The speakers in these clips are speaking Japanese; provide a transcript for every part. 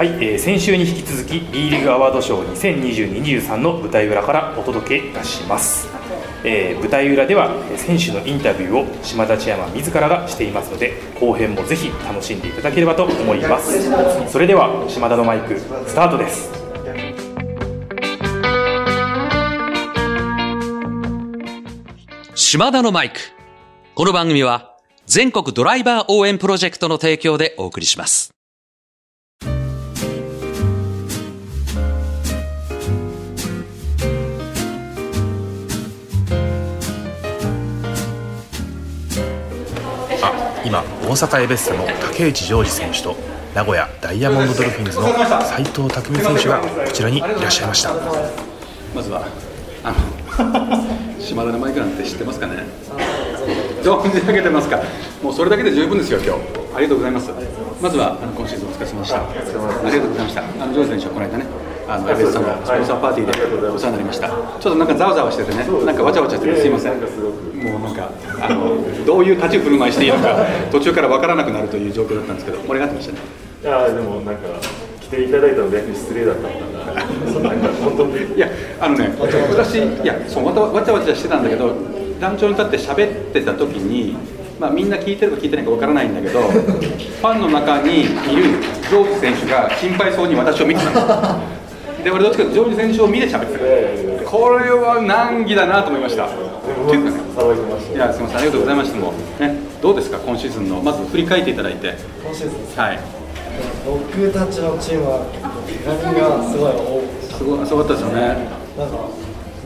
はい、えー先週に引き続き B リーグアワード賞2022-23の舞台裏からお届けいたします、えー舞台裏では選手のインタビューを島田千山自らがしていますので後編もぜひ楽しんでいただければと思いますそれでは島田のマイクスタートです島田のマイク。この番組は全国ドライバー応援プロジェクトの提供でお送りします。あ今大阪エベッサの竹内ジョージ選手と名古屋ダイヤモンドドルフィンズの斉藤匠選手がこちらにいらっしゃいました。まずはあの島田のマイクなんて知ってますかね？存じ上げてますか？もうそれだけで十分ですよ今日。ありがとうございます。まずはあの今シーズンお疲れ様でした。ありがとうございました。あのジョージ選手はこの間ねあのエベスさんのスポンサーパーティーでお世話になりました。ちょっとなんかざわざわしててね。なんかわちゃわちゃしててすいません。もうなんかあのどういう立ち振る舞いしていいのか途中からわからなくなるという状況だったんですけど盛り上がってましたね。いやでもなんか来ていただいたの逆に失礼だったのかな。なんか本当にいやあのね私いやそうわたわちゃわちゃしてたんだけど団長に立って喋ってた時に、まあ、みんな聞いてるか聞いてないかわからないんだけどファンの中にいるジョージ選手が心配そうに私を見てたので俺どっちかというとジョージ選手を見て喋ってた。これは難儀だなと思いました。っていうかね騒いやすみません。ありがとうございました。もうねどうですか？今シーズンの。まず振り返っていただいて。今シーズン。ですはい僕たちのチームは怪我がすごい多くすごいすごかったですよね。なんか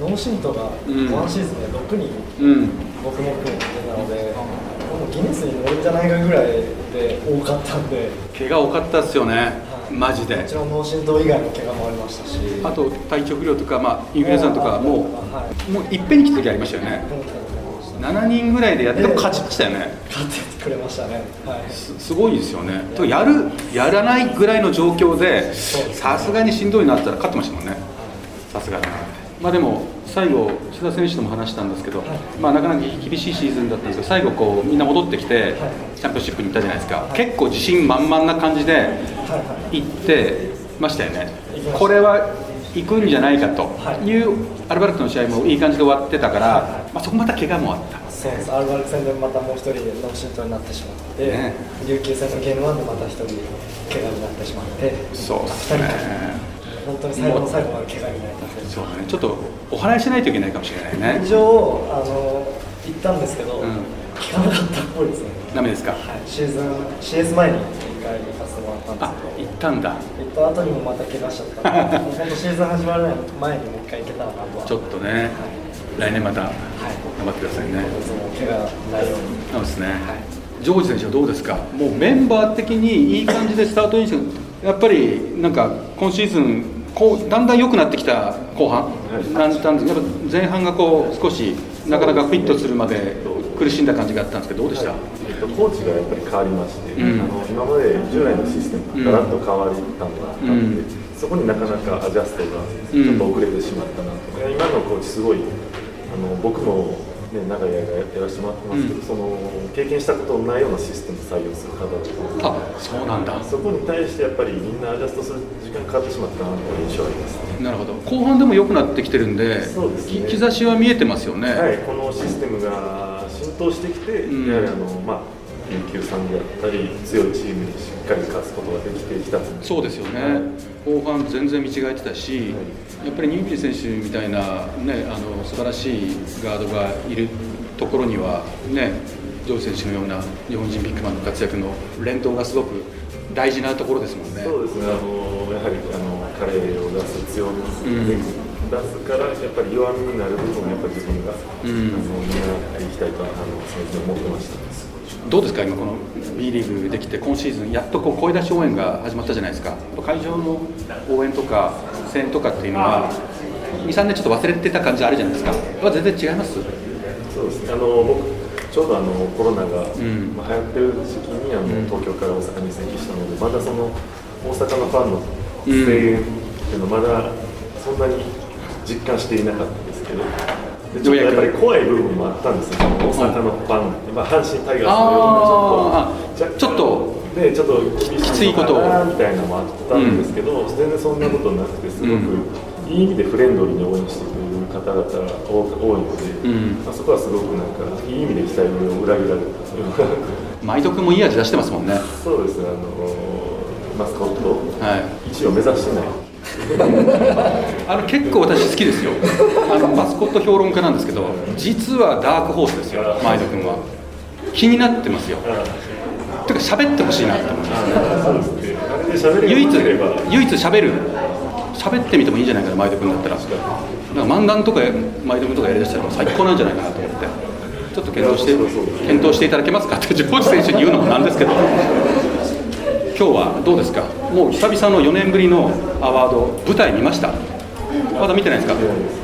脳震盪がうん。ワンシーズンで6人、うん。僕も含めてなのでもうギネスに乗るんじゃないかぐらいで多かったんで。怪我多かったですよねマジで。もちろん脳震盪以外の怪我もありましたし。あと体調不良とか、まあ、インフルエンザとかもはい、もういっぺんに来た時ありましたよね。今回もました7人ぐらいでやっと勝ちましたよね勝ってくれましたねはいすすごいですよねとやるやらないぐらいの状況でさすがにしんどいなったら勝ってましたもんねさすがだなまあでも最後志田選手とも話したんですけど、まあ、なかなか厳しいシーズンだったんですけど最後こうみんな戻ってきてチャンピオンシップに行ったじゃないですか。結構自信満々な感じで行ってましたよね。これは行くんじゃないかというアルバルクの試合もいい感じで終わってたから、まあ、そこまた怪我もあった。そうです。アルバルク戦でまたもう一人脳震盪になってしまって、ね。琉球戦のゲーム1でまた一人怪我になってしまってそうですね本当に最後の最後まで怪我になった選手そうだね。ちょっとお話ししないといけないかもしれないね。一応あの行ったんですけど、うん。聞かなかったっぽいですね、ダメですか？はい、シーズン CS 前に一回行かせてもらったんですあけど。行ったんだ。行った後にもまた怪我しちゃった もう本当シーズン始まる前にもう一回行けたらなと。はちょっとね。来年また頑張ってくださいね。その怪我ないように。そうですね、ジョージ選手はどうですか？もうメンバー的にいい感じでスタートインやっぱりなんか今シーズンこうだんだん良くなってきた後半、なんやっぱ前半がこう少しなかなかフィットするまで苦しんだ感じがあったんですけどどうでした、えっとコーチがやっぱり変わりまして、うん。あの今まで従来のシステムがガラッと変わりたのがあったので、うん。そこになかなかアジャストがちょっと遅れてしまったなと、今のコーチすごいあの僕も、ね、長い間やらせてもらってますけど、その経験したことのないようなシステムを採用する方だったので。あそうなんだ。そこに対してやっぱりみんなアジャストする時間かかってしまったなという印象がありますね。なるほど。後半でも良くなってきてるんでそうですね。き兆しは見えてますよね、はい、このシステムが浸透してきて、うん。やはりあの、まあ、琉球さんであったり、強いチームにしっかり勝つことができてきたそうですよね、後半全然見違えてたし、やっぱりニュービル選手みたいな、ね、あの素晴らしいガードがいるところには、ね、ジョージ選手のような日本人ビッグマンの活躍の連動がすごく大事なところですもんね。そうですね、あのやはりあの彼を出す強み、ん。出すから、やっぱり弱みになる部分をやっぱり自分が、ん。あの担っていきたいとあの常々思ってました。どうですか、今、この B リーグできて、今シーズン、やっとこう声出し応援が始まったじゃないですか、会場の応援とか、声援とかっていうのは、2、3年ちょっと忘れてた感じあるじゃないですか、やっぱ全然違います？そうですね、あの僕、ちょうどあのコロナが、ん。まあ、流行ってる時期にあの、東京から大阪に移籍したので、まだその大阪のファンの声援っていうのは、まだそんなに実感していなかったんですけど、でちょっとやっぱり怖い部分もあったんですよ、大阪のファン、まあ、阪神タイガースのようなちょっと、ちょっとね、ちょっと厳しきついことみたいなのもあったんですけど、全然そんなことなくてすごくいい意味でフレンドリーに応援してくれる方々が多多いので、んまあ、そこはすごくなんかいい意味で期待を裏切られた毎度君もいい味出してますもんねそうですねあのマスコットはい1位を目指してない あの結構私好きですよ。あのマスコット評論家なんですけど実はダークホースですよ毎度君は。気になってますよ。てか喋ってほしいなって思います唯一唯一喋る。喋ってみてもいいんじゃないかな毎度君だったら。なんか漫談とか毎度君とかやりだしたら最高なんじゃないかなと思って。ちょっと検討して検討していただけますか？ってジョージ選手に言うのもなんですけど今日はどうですか？もう久々の4年ぶりのアワード舞台見ました？まだ見てないですか？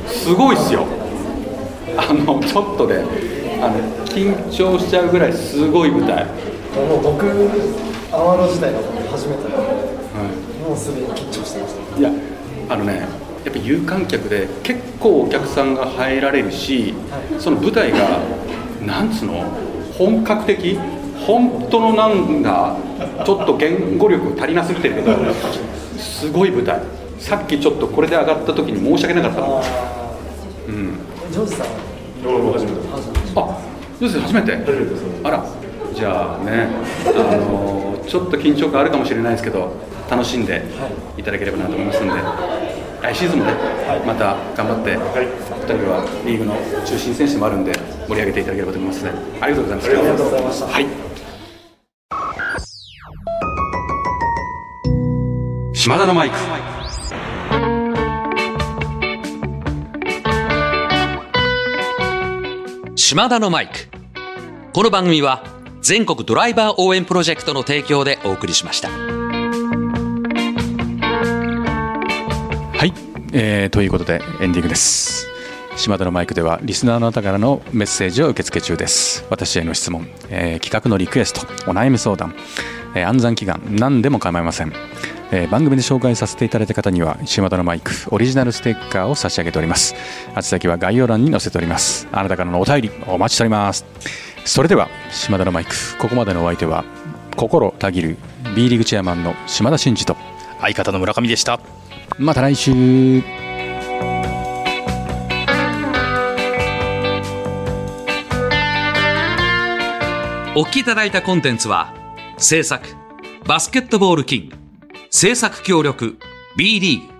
すごいっすよ。あのちょっとで、あの緊張しちゃうぐらいすごい舞台、もう僕アワード自体が初めてなのでもうすでに緊張してました。いやあのねやっぱ有観客で結構お客さんが入られるし、その舞台がなんつうの？本格的？本当のなんだちょっと言語力足りなすぎてるけどすごい舞台。さっきちょっとこれで上がった時に申し訳なかった。うん。ージョージさん俺も初めてあどうです初めて？初めてあらじゃあねあのちょっと緊張感あるかもしれないですけど楽しんでい。ただければなと思いますんで来シーズンもねまた頑張って2人はリーグの中心選手でもあるんで盛り上げていただければと思いますのでありがとうございますありがとうございました。はい島田のマイク。島田のマイク。この番組は全国ドライバー応援プロジェクトの提供でお送りしました。はい、えーということでエンディングです。島田のマイクではリスナーの方からのメッセージを受付中です。私への質問、えー企画のリクエスト。お悩み相談、えー暗算祈願。何でも構いません、えー番組で紹介させていただいた方には島田のマイクオリジナルステッカーを差し上げております。宛先は概要欄に載せております。あなたからのお便りお待ちしております。それでは島田のマイクここまでのお相手は心たぎる B リーグチェアマンの島田真二と相方の村上でした。また来週。お聞きいただいたコンテンツは制作バスケットボールキング制作協力 B リーグ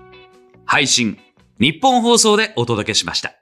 配信日本放送でお届けしました。